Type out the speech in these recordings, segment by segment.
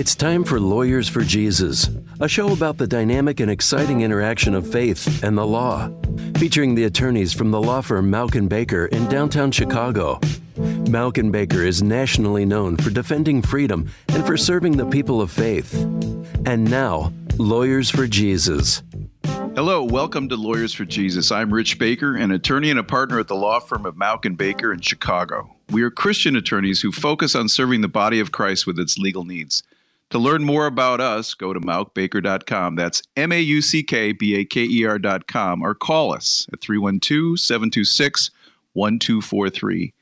It's time for Lawyers for Jesus, a show about the dynamic and exciting interaction of faith and the law, featuring the attorneys from the law firm Mauck Baker in downtown Chicago. Mauck Baker is nationally known for defending freedom and for serving the people of faith. And now, Lawyers for Jesus. Hello, welcome to Lawyers for Jesus. I'm Rich Baker, an attorney and a partner at the law firm of Mauck Baker in Chicago. We are Christian attorneys who focus on serving the body of Christ with its legal needs. To learn more about us, go to mauckbaker.com. That's M A U C K B A K E R.com or call us at 312 726 1243.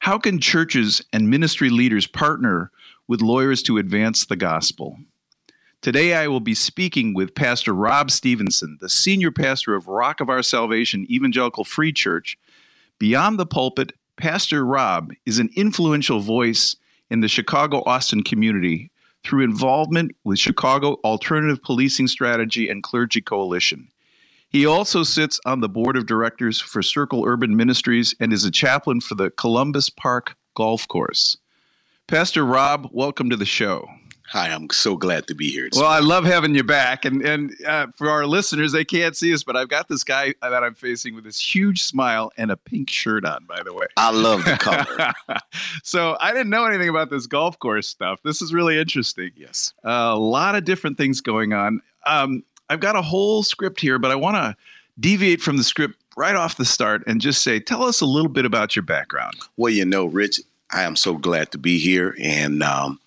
How can churches and ministry leaders partner with lawyers to advance the gospel? Today, I will be speaking with Pastor Rob Stevenson, the senior pastor of Rock of Our Salvation Evangelical Free Church. Beyond the pulpit, Pastor Rob is an influential voice in the Chicago Austin community through involvement with Chicago Alternative Policing Strategy and Clergy Coalition. He also sits on the board of directors for Circle Urban Ministries and is a chaplain for the Columbus Park Golf Course. Pastor Rob, welcome to the show. Hi, I'm so glad to be here. Well, I love having you back, and and uh, for our listeners, they can't see us, but I've got this guy that I'm facing with this huge smile and a pink shirt on. By the way, I love the color. so I didn't know anything about this golf course stuff. This is really interesting. Yes, uh, a lot of different things going on. Um, I've got a whole script here, but I want to deviate from the script right off the start and just say, tell us a little bit about your background. Well, you know, Rich, I am so glad to be here, and. Um,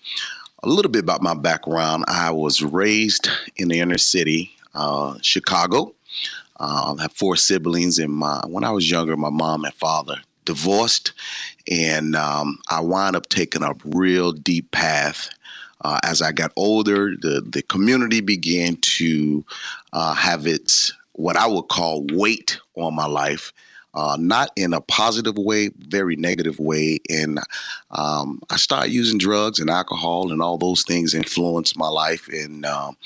a little bit about my background. I was raised in the inner city, uh, Chicago. Uh, I have four siblings, and my when I was younger, my mom and father divorced, and um, I wound up taking a real deep path. Uh, as I got older, the the community began to uh, have its what I would call weight on my life uh, not in a positive way, very negative way. And um, I started using drugs and alcohol, and all those things influenced my life. And um,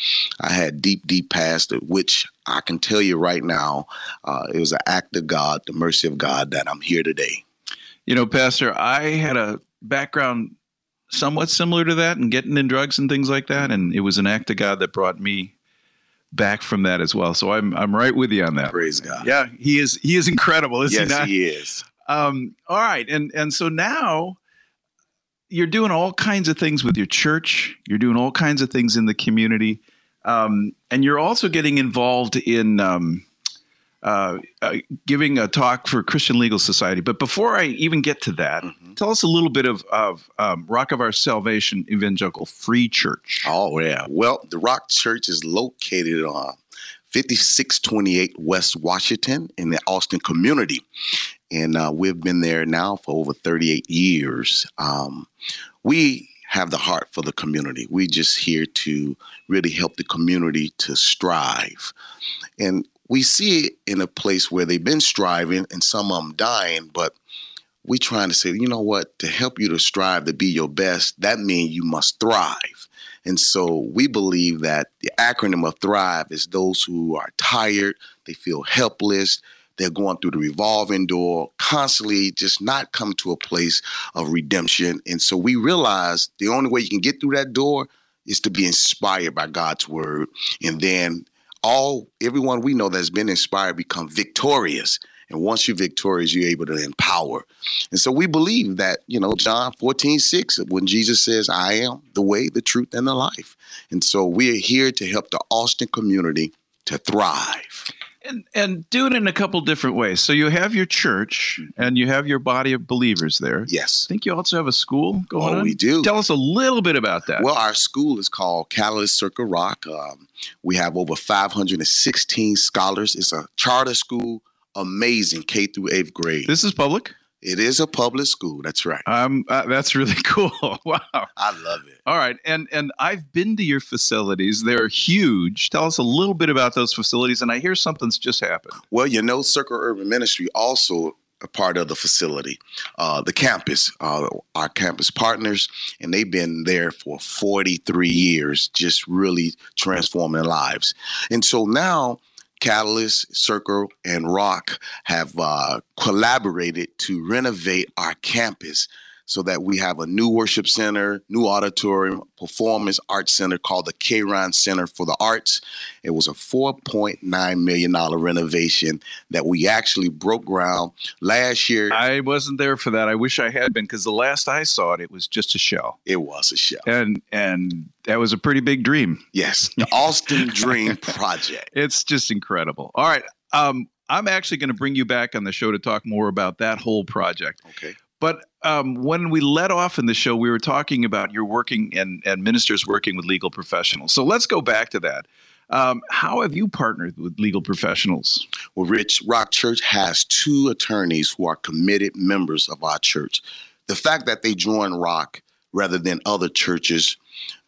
I had deep, deep past, which I can tell you right now, uh, it was an act of God, the mercy of God, that I'm here today. You know, Pastor, I had a background somewhat similar to that and getting in drugs and things like that. And it was an act of God that brought me back from that as well. So I'm I'm right with you on that. Praise God. Yeah, he is he is incredible, is yes, he not? he is. Um, all right, and and so now you're doing all kinds of things with your church. You're doing all kinds of things in the community, um, and you're also getting involved in um, uh, uh, giving a talk for Christian Legal Society. But before I even get to that, mm-hmm. tell us a little bit of, of um, Rock of Our Salvation Evangelical Free Church. Oh, yeah. Well, the Rock Church is located on 5628 West Washington in the Austin community. And uh, we've been there now for over 38 years. Um, we have the heart for the community. We're just here to really help the community to strive. And we see it in a place where they've been striving and some of them dying, but we trying to say, you know what, to help you to strive to be your best, that means you must thrive. And so we believe that the acronym of thrive is those who are tired, they feel helpless, they're going through the revolving door, constantly just not come to a place of redemption. And so we realize the only way you can get through that door is to be inspired by God's word. And then all everyone we know that's been inspired become victorious. And once you're victorious, you're able to empower. And so we believe that, you know, John 14, 6, when Jesus says, I am the way, the truth, and the life. And so we are here to help the Austin community to thrive and and do it in a couple different ways. So you have your church and you have your body of believers there. Yes. I think you also have a school going on? oh, on. we do. Tell us a little bit about that. Well, our school is called Catalyst Circle Rock. Um, we have over 516 scholars. It's a charter school, amazing K through eighth grade. This is public. It is a public school. That's right. Um, uh, that's really cool. wow, I love it. All right, and and I've been to your facilities. They're huge. Tell us a little bit about those facilities. And I hear something's just happened. Well, you know, Circle Urban Ministry also a part of the facility, uh, the campus, uh, our campus partners, and they've been there for 43 years, just really transforming lives. And so now Catalyst, Circle, and Rock have uh, collaborated to renovate our campus so that we have a new worship center, new auditorium, performance arts center called the Kron Center for the Arts. It was a $4.9 million renovation that we actually broke ground last year. I wasn't there for that. I wish I had been because the last I saw it, it was just a shell. It was a shell. And and that was a pretty big dream. Yes, the Austin Dream Project. It's just incredible. All right. Um, I'm actually going to bring you back on the show to talk more about that whole project. Okay. But um, when we let off in the show, we were talking about your working and, and ministers working with legal professionals. So let's go back to that. Um, how have you partnered with legal professionals? Well, Rich Rock Church has two attorneys who are committed members of our church. The fact that they join Rock rather than other churches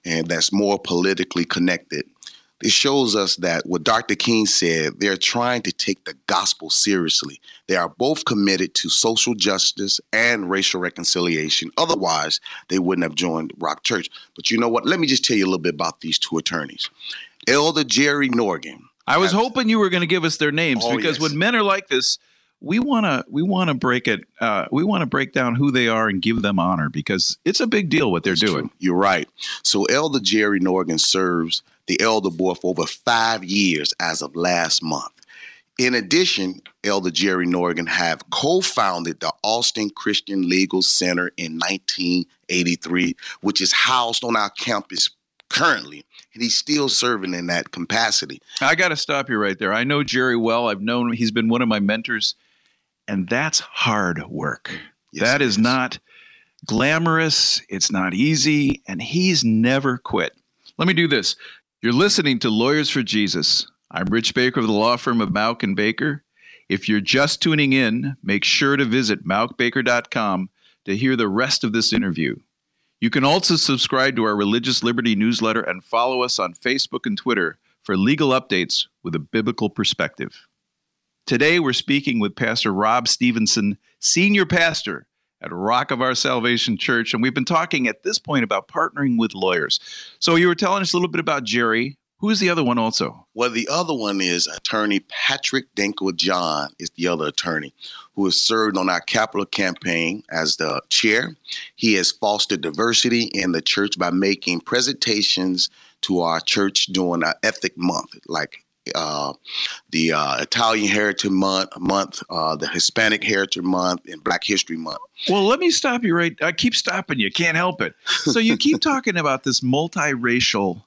and that's more politically connected it shows us that what Dr. King said, they're trying to take the gospel seriously. They are both committed to social justice and racial reconciliation. Otherwise, they wouldn't have joined Rock Church. But you know what? Let me just tell you a little bit about these two attorneys. Elder Jerry Norgan. I was hoping you were going to give us their names Oh, because yes. when men are like this, we want to we want to break it. Uh, we want to break down who they are and give them honor because it's a big deal what they're It's doing. true. You're right. So Elder Jerry Norgan serves the elder board for over five years as of last month. In addition, Elder Jerry Norgan have co-founded the Austin Christian Legal Center in 1983, which is housed on our campus currently, and he's still serving in that capacity. I got to stop you right there. I know Jerry well. I've known him. He's been one of my mentors, and that's hard work. Yes, that it is not glamorous. It's not easy, and he's never quit. Let me do this. You're listening to Lawyers for Jesus. I'm Rich Baker of the law firm of Mauck and Baker. If you're just tuning in, make sure to visit mauckbaker.com to hear the rest of this interview. You can also subscribe to our Religious Liberty newsletter and follow us on Facebook and Twitter for legal updates with a biblical perspective. Today, we're speaking with Pastor Rob Stevenson, Senior Pastor at Rock of Our Salvation Church, and we've been talking at this point about partnering with lawyers. So, you were telling us a little bit about Jerry. Who's the other one also? Well, the other one is attorney Patrick Denko John is the other attorney who has served on our capital campaign as the chair. He has fostered diversity in the church by making presentations to our church during our Ethic Month, like uh, the uh, Italian Heritage Month, month uh, the Hispanic Heritage Month, and Black History Month. Well, let me stop you right. I keep stopping you. Can't help it. So you keep talking about this multiracial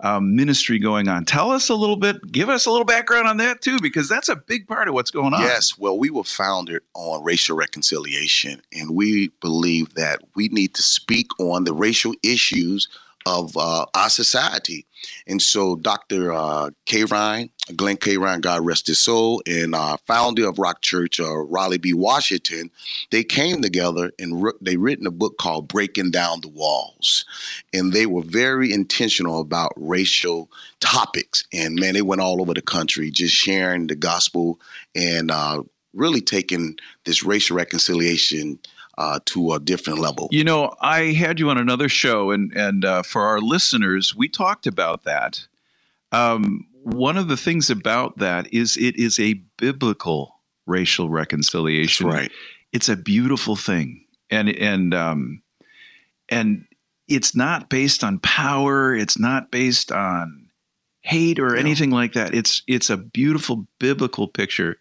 um, ministry going on. Tell us a little bit. Give us a little background on that too, because that's a big part of what's going on. Yes, well, we were founded on racial reconciliation, and we believe that we need to speak on the racial issues of uh, our society. And so, Dr. Uh, Kehrein, Glenn K. Ryan, God rest his soul, and uh, founder of Rock Church, uh, Raleigh B. Washington, they came together and wr- they written a book called Breaking Down the Walls. And they were very intentional about racial topics. And man, they went all over the country just sharing the gospel and uh, really taking this racial reconciliation uh, to a different level. You know, I had you on another show, and and uh, for our listeners, we talked about that. Um, one of the things about that is it is a biblical racial That's reconciliation. right. It's a beautiful thing, and and um, and it's not based on power. It's not based on hate or anything like that. It's it's a beautiful biblical picture,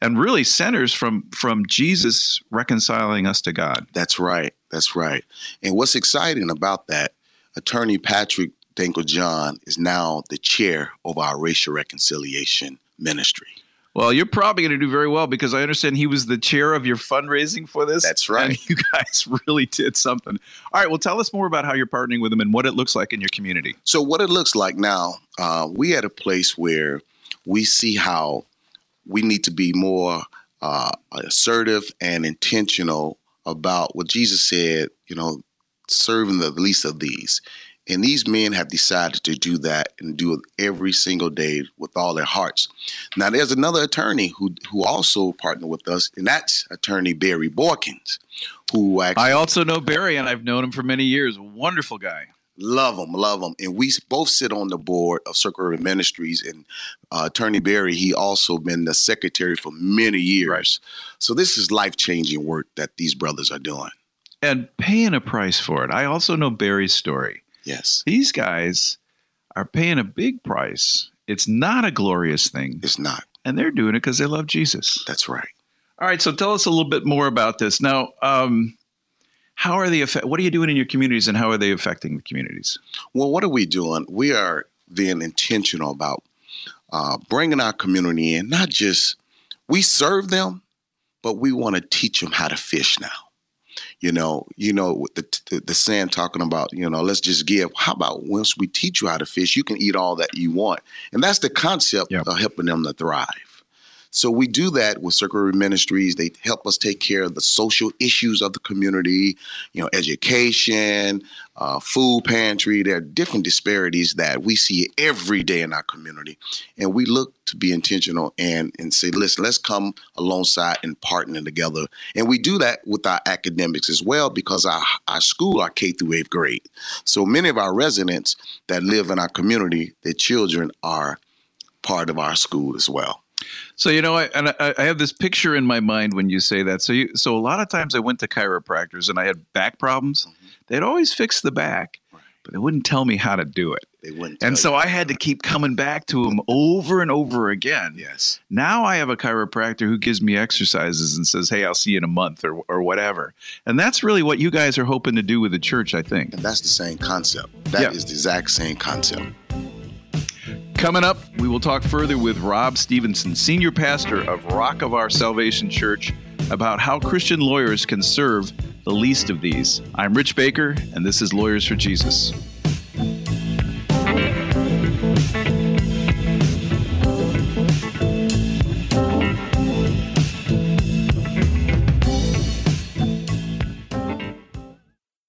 and really centers from from Jesus reconciling us to God. That's right. That's right. And what's exciting about that, Attorney Patrick Danko John is now the chair of our racial reconciliation ministry. Well, you're probably going to do very well because I understand he was the chair of your fundraising for this. That's right. And you guys really did something. All right. Well, tell us more about how you're partnering with him and what it looks like in your community. So, what it looks like now, uh, we at a place where we see how we need to be more uh, assertive and intentional about what Jesus said, you know, serving the least of these. And these men have decided to do that and do it every single day with all their hearts. Now, there's another attorney who who also partnered with us, and that's attorney Barry Borkins, who actually I also know Barry and I've known him for many years. Wonderful guy. Love him, love him. And we both sit on the board of Circle Urban Ministries. And uh, Attorney Barry, he also been the secretary for many years. So this is life changing work that these brothers are doing. and paying a price for it. I also know Barry's story. Yes. These guys are paying a big price. It's not a glorious thing, It's not. and they're doing it because they love Jesus. That's right. All right, so tell us a little bit more about this. Now, um, how are they affect? What are you doing in your communities, and how are they affecting the communities? Well, what are we doing? We are being intentional about uh, bringing our community in. Not just we serve them, but we want to teach them how to fish now. You know, you know the, the the saying talking about you know let's just give. How about once we teach you how to fish, you can eat all that you want, and that's the concept Yep. of helping them to thrive. So we do that with Circle Urban Ministries. They help us take care of the social issues of the community, you know, education, uh, food pantry. There are different disparities that we see every day in our community, and we look to be intentional and and say, listen, let's come alongside and partner together. And we do that with our academics as well because our our school are K through eighth grade. So many of our residents that live in our community, their children are part of our school as well. So you know, I, and I, I have this picture in my mind when you say that. So you, so a lot of times I went to chiropractors and I had back problems. Mm-hmm. They'd always fix the back, Right. but they wouldn't tell me how to do it. They wouldn't. And so. I had to keep coming back to them over and over again. yes, Now I have a chiropractor who gives me exercises and says, "Hey, I'll see you in a month or or whatever." And that's really what you guys are hoping to do with the church, I think. and that's the same concept. That is Yeah. the exact same concept. Coming up, we will talk further with Rob Stevenson, senior pastor of Rock of Our Salvation Church, about how Christian lawyers can serve the least of these. I'm Rich Baker, and this is Lawyers for Jesus.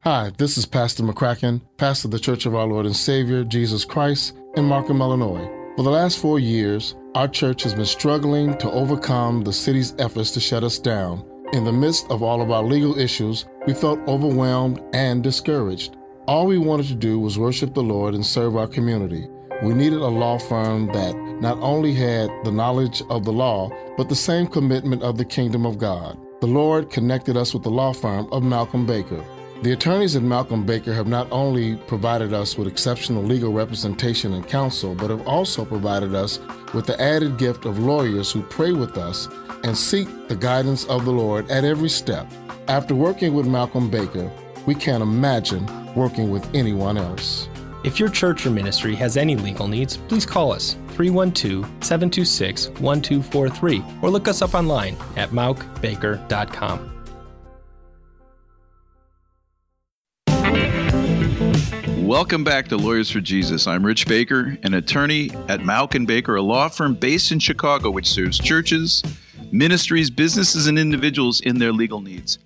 Hi, this is Pastor McCracken, pastor of the Church of Our Lord and Savior, Jesus Christ, in Markham, Illinois. For the last four years, our church has been struggling to overcome the city's efforts to shut us down. In the midst of all of our legal issues, we felt overwhelmed and discouraged. All we wanted to do was worship the Lord and serve our community. We needed a law firm that not only had the knowledge of the law, but the same commitment of the kingdom of God. The Lord connected us with the law firm of Mauck and Baker. The attorneys at Mauck and Baker have not only provided us with exceptional legal representation and counsel, but have also provided us with the added gift of lawyers who pray with us and seek the guidance of the Lord at every step. After working with Mauck and Baker, we can't imagine working with anyone else. If your church or ministry has any legal needs, please call us 312 726 1243 or look us up online at mauckbaker.com. Welcome back to Lawyers for Jesus. I'm Rich Baker, an attorney at Mauck and Baker, a law firm based in Chicago which serves churches, ministries, businesses, and individuals in their legal needs.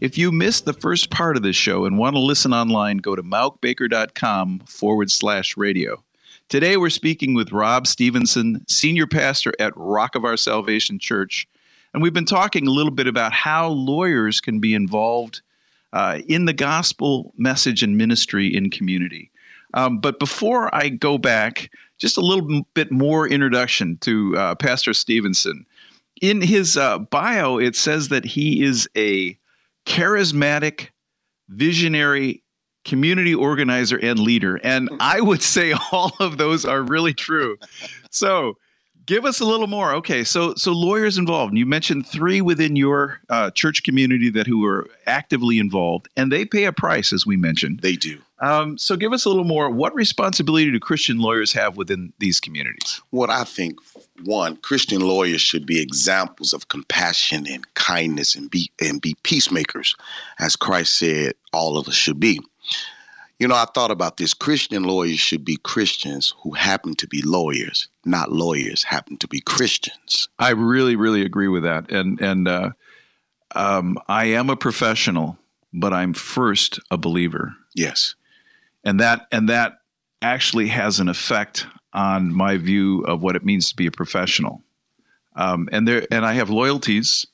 If you missed the first part of this show and want to listen online, go to mauckbaker.com forward slash radio. Today we're speaking with Rob Stevenson, senior pastor at Rock of Our Salvation Church. And we've been talking a little bit about how lawyers can be involved uh, in the gospel message and ministry in community. Um, but before I go back, just a little bit more introduction to uh, Pastor Stevenson. In his uh, bio, it says that he is a charismatic, visionary community organizer and leader. And I would say all of those are really true. So, give us a little more. Okay, so so lawyers involved. You mentioned three within your uh, church community that who are actively involved, and they pay a price, as we mentioned. They do. Um, so, give us a little more. What responsibility do Christian lawyers have within these communities? What I think, one, Christian lawyers should be examples of compassion and kindness and be and be peacemakers, as Christ said all of us should be. You know, I thought about this. Christian lawyers should be Christians who happen to be lawyers, not lawyers happen to be Christians. I really, really agree with that. And and uh, um, I am a professional, but I'm first a believer, Yes. and that and that actually has an effect on my view of what it means to be a professional. Um, and there and I have loyalties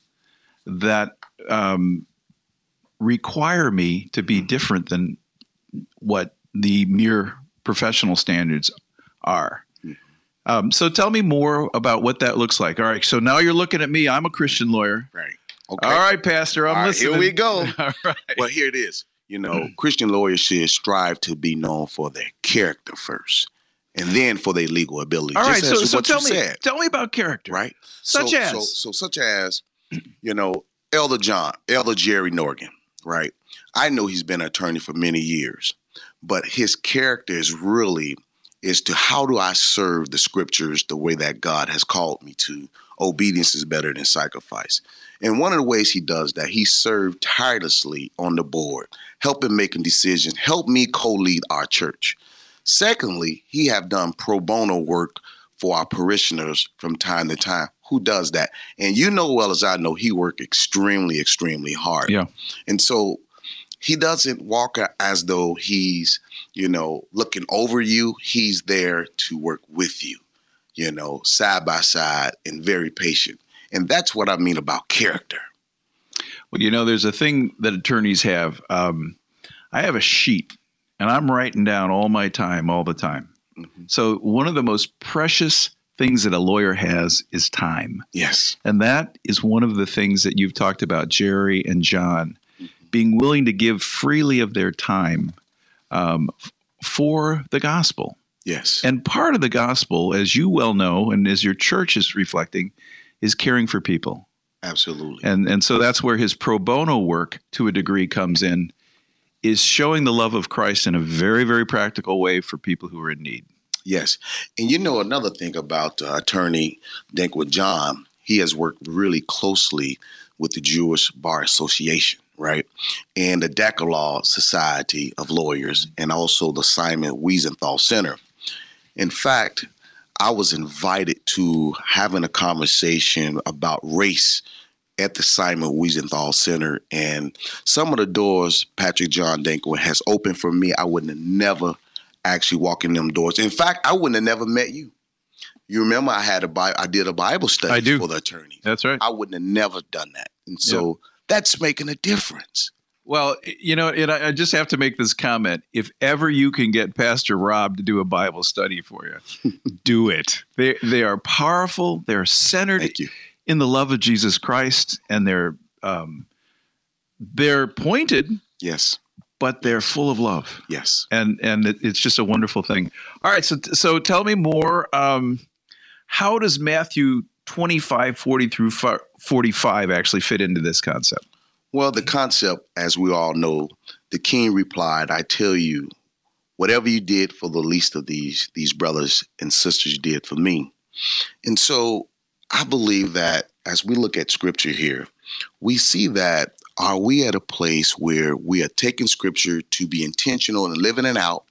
that um, require me to be different than what the mere professional standards are. Um, so tell me more about what that looks like. All right. So now you're looking at me. I'm a Christian lawyer. Right. Okay. All right, Pastor, I'm right, listening. here we go. All right. Well, here it is. You know, Christian lawyers should strive to be known for their character first, and then for their legal ability. All right, so, so what tell you me, said, tell me about character. right? Such so, as? so, so such as, you know, Elder John, Elder Jerry Norgan, right? I know he's been an attorney for many years, but his character is really is to how do I serve the scriptures the way that God has called me to. Obedience is better than sacrifice. And one of the ways he does that, he served tirelessly on the board, helping making decisions, help me co-lead our church. Secondly, he have done pro bono work for our parishioners from time to time. Who does that? And you know well as I know, he worked extremely, extremely hard. Yeah. And so he doesn't walk as though he's, you know, looking over you. He's there to work with you, you know, side by side and very patient. And that's what I mean about character. Well, you know, there's a thing that attorneys have. Um, I have a sheet, and I'm writing down all my time, all the time. Mhm. So one of the most precious things that a lawyer has is time. Yes. And that is one of the things that you've talked about, Jerry and John, being willing to give freely of their time um, for the gospel. Yes. And part of the gospel, as you well know, and as your church is reflecting, is caring for people. Absolutely. And and so that's where his pro bono work, to a degree, comes in, is showing the love of Christ in a very very practical way for people who are in need. Yes. And you know another thing about uh, attorney Denkwood John, he has worked really closely with the Jewish Bar Association, right? And the Decalogue Society of Lawyers and also the Simon Wiesenthal Center. In fact, I was invited to having a conversation about race at the Simon Wiesenthal Center. And some of the doors Patrick John Denkwood has opened for me, I wouldn't have never actually walked in them doors. In fact, I wouldn't have never met you. You remember I had a Bible, I did a Bible study I do. for the attorney. That's right. I wouldn't have never done that. And so that's making a difference. Well, you know, and I I just have to make this comment. If ever you can get Pastor Rob to do a Bible study for you, do it. They they are powerful. They're centered in the love of Jesus Christ, and they're um, they're pointed, Yes. but they're full of love. Yes. and and it, it's just a wonderful thing. All right, so so tell me more. Um, how does Matthew twenty five forty through forty five actually fit into this concept? Well, the concept, as we all know, the king replied, I tell you, whatever you did for the least of these, these brothers and sisters did for me. And so I believe that as we look at scripture here, we see that are we at a place where we are taking scripture to be intentional and living it out?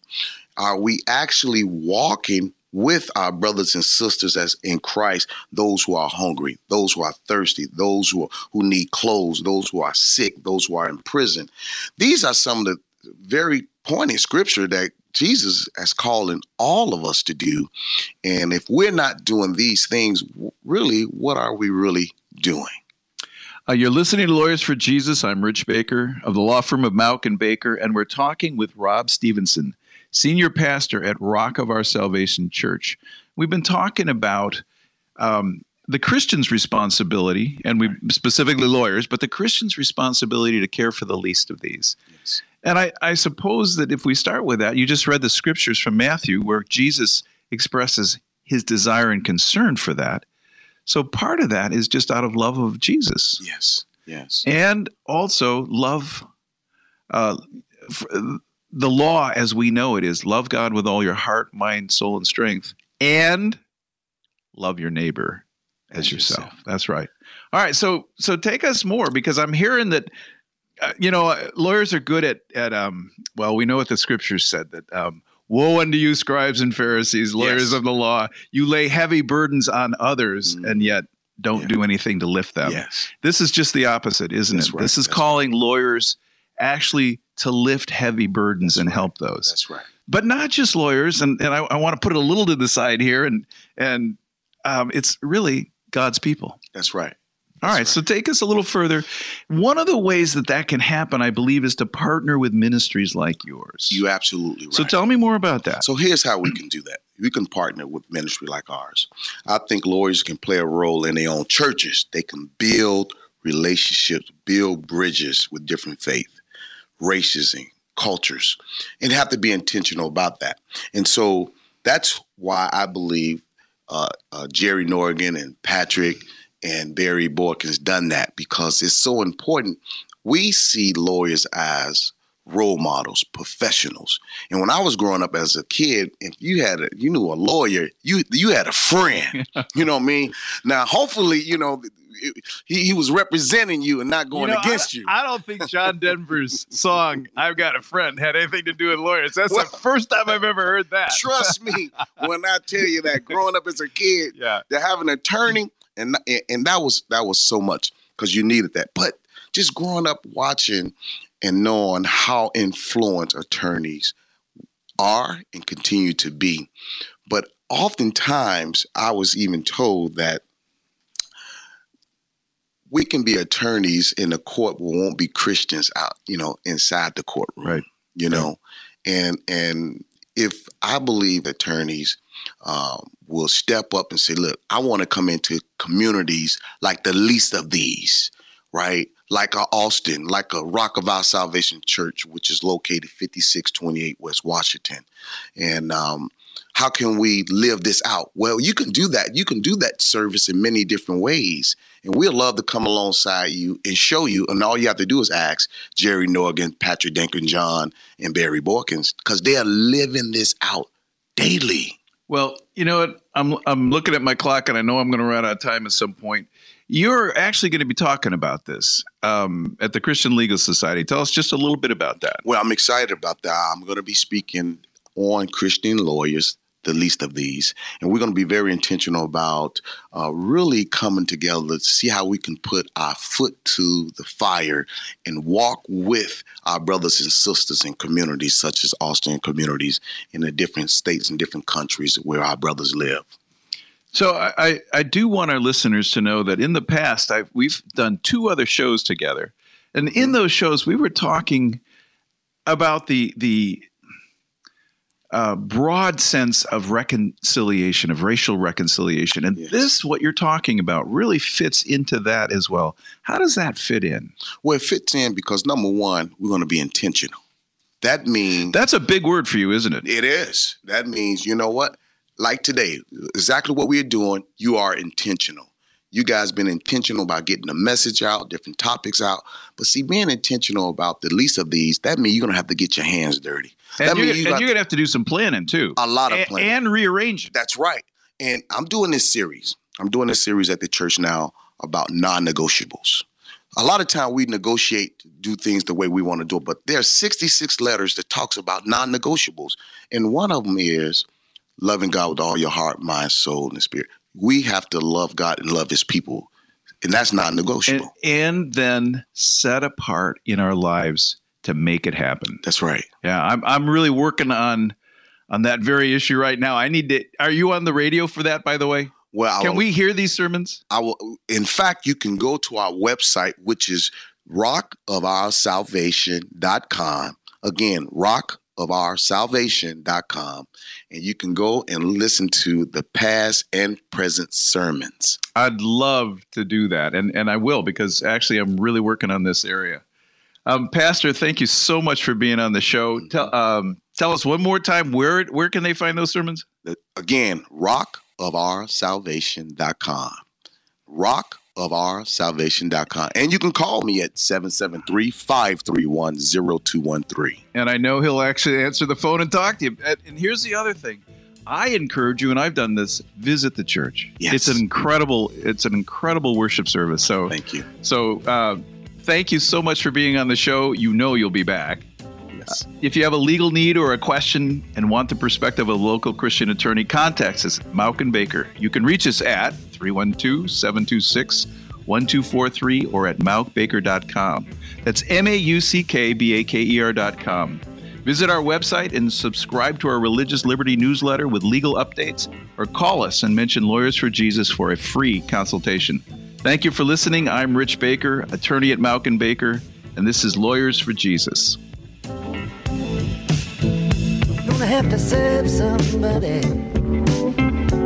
Are we actually walking with our brothers and sisters as in Christ, those who are hungry, those who are thirsty, those who, are, who need clothes, those who are sick, those who are in prison? These are some of the very pointed scripture that Jesus is calling all of us to do. And if we're not doing these things, really, what are we really doing? Uh, you're listening to Lawyers for Jesus. I'm Rich Baker of the law firm of Mauck and Baker, and we're talking with Rob Stevenson, senior pastor at Rock of Our Salvation Church. We've been talking about um, the Christian's responsibility, and we specifically lawyers, but the Christian's responsibility to care for the least of these. Yes. And I, I suppose that if we start with that, you just read the scriptures from Matthew where Jesus expresses his desire and concern for that. So part of that is just out of love of Jesus Yes. Yes. and also love uh, the law as we know it is love God with all your heart, mind, soul, and strength, and love your neighbor as As yourself. yourself. That's right. All right, so so take us more because I'm hearing that uh, you know uh, lawyers are good at at um well we know what the scriptures said that um woe unto you scribes and pharisees lawyers Yes. of the law you lay heavy burdens on others Mm. and yet don't Yeah. do anything to lift them yes. this is just the opposite, isn't That's it? right. This is That's calling lawyers actually to lift heavy burdens That's and right. help those. That's right. But not just lawyers, and, and I, I want to put it a little to the side here, and and um, it's really God's people. That's right. All right, That's so take us a little further. One of the ways that that can happen, I believe, is to partner with ministries like yours. You absolutely right. so tell me more about that. So here's how we can do that. We can partner with ministry like ours. I think lawyers can play a role in their own churches. They can build, relationships, build bridges with different faith, races, and cultures, and have to be intentional about that. And so that's why I believe uh, uh, Jerry Norgan and Patrick and Barry Borkins done that because it's so important. We see lawyers as role models, professionals. And when I was growing up as a kid, if you had a, you knew a lawyer, you you had a friend. you know what I mean? Now, hopefully, you know, he, he was representing you and not going you know, against I, you. I don't think John Denver's song "I've Got a Friend" had anything to do with lawyers. That's Well- the first time I've ever heard that. Trust me when I tell you that growing up as a kid, Yeah. to have an attorney and and that was that was so much because you needed that. But just growing up watching and knowing how influenced attorneys are and continue to be. But oftentimes I was even told that we can be attorneys in the court but won't be Christians out, you know, inside the courtroom. Right. You know, and and if I believe attorneys um, will step up and say, "Look, I want to come into communities like the least of these, right? Like a Austin, like a Rock of Our Salvation Church, which is located 5628 West Washington, and um, how can we live this out? Well, you can do that. You can do that service in many different ways. And we'd love to come alongside you and show you. And all you have to do is ask Jerry Norgan, Patrick Duncan John, and Barry Borkins, because they are living this out daily. Well, you know what? I'm I'm looking at my clock, and I know I'm going to run out of time at some point. You're actually going to be talking about this um, at the Christian Legal Society. Tell us just a little bit about that. Well, I'm excited about that. I'm going to be speaking on Christian lawyers, the least of these. And we're going to be very intentional about uh, really coming together to see how we can put our foot to the fire and walk with our brothers and sisters in communities such as Austin communities in the different states and different countries where our brothers live. So I, I, do want our listeners to know that in the past I've, we've done two other shows together, and in those shows we were talking about the the uh, broad sense of reconciliation, of racial reconciliation, and Yes. this what you're talking about really fits into that as well. How does that fit in? Well, it fits in because number one, we're going to be intentional. That means That's a big word for you, isn't it? It is. That means, you know what? Like today, exactly what we're doing, you are intentional. You guys been intentional about getting the message out, different topics out. But see, being intentional about the least of these, that means you're gonna have to get your hands dirty. And, that you're, means you and you're gonna have to do some planning too, a lot of planning. and rearranging. That's right. And I'm doing this series. I'm doing this series at the church now about non-negotiables. A lot of time we negotiate, do things the way we want to do it, but there are 66 letters that talks about non-negotiables. And one of them is loving God with all your heart, mind, soul, and spirit. We have to love God and love his people. And that's and, non-negotiable. and then set apart in our lives to make it happen. that's right. Yeah, I'm I'm really working on on that very issue right now. I need to. Are you on the radio for that? By the way, Well, can will- we hear these sermons? I will. In fact, you can go to our website, which is rockofoursalvation.com. Again, rockofoursalvation.com. And you can go and listen to the past and present sermons. I'd love to do that, and and I will because actually I'm really working on this area. Um, Pastor, thank you so much for being on the show. Tell um, tell us one more time where where can they find those sermons? Again, rockofoursalvation.com. Rockofoursalvation.com. And you can call me at 773 531 0213. and I know he'll actually answer the phone and talk to you. And here's the other thing. I encourage you, and I've done this. Visit the church. Yes. It's an incredible. It's an incredible worship service. So, Thank you. so uh, thank you so much for being on the show. You know you'll be back. Yes. If you have a legal need or a question and want the perspective of a local Christian attorney, contact us Mauck and Baker. You can reach us at 312 726 1243 or at mauckbaker.com. That's M A U C K B A K E R.com. Visit our website and subscribe to our Religious Liberty newsletter with legal updates or call us and mention Lawyers for Jesus for a free consultation. Thank you for listening. I'm Rich Baker, attorney at Mauck and Baker, and this is Lawyers for Jesus. Have to somebody.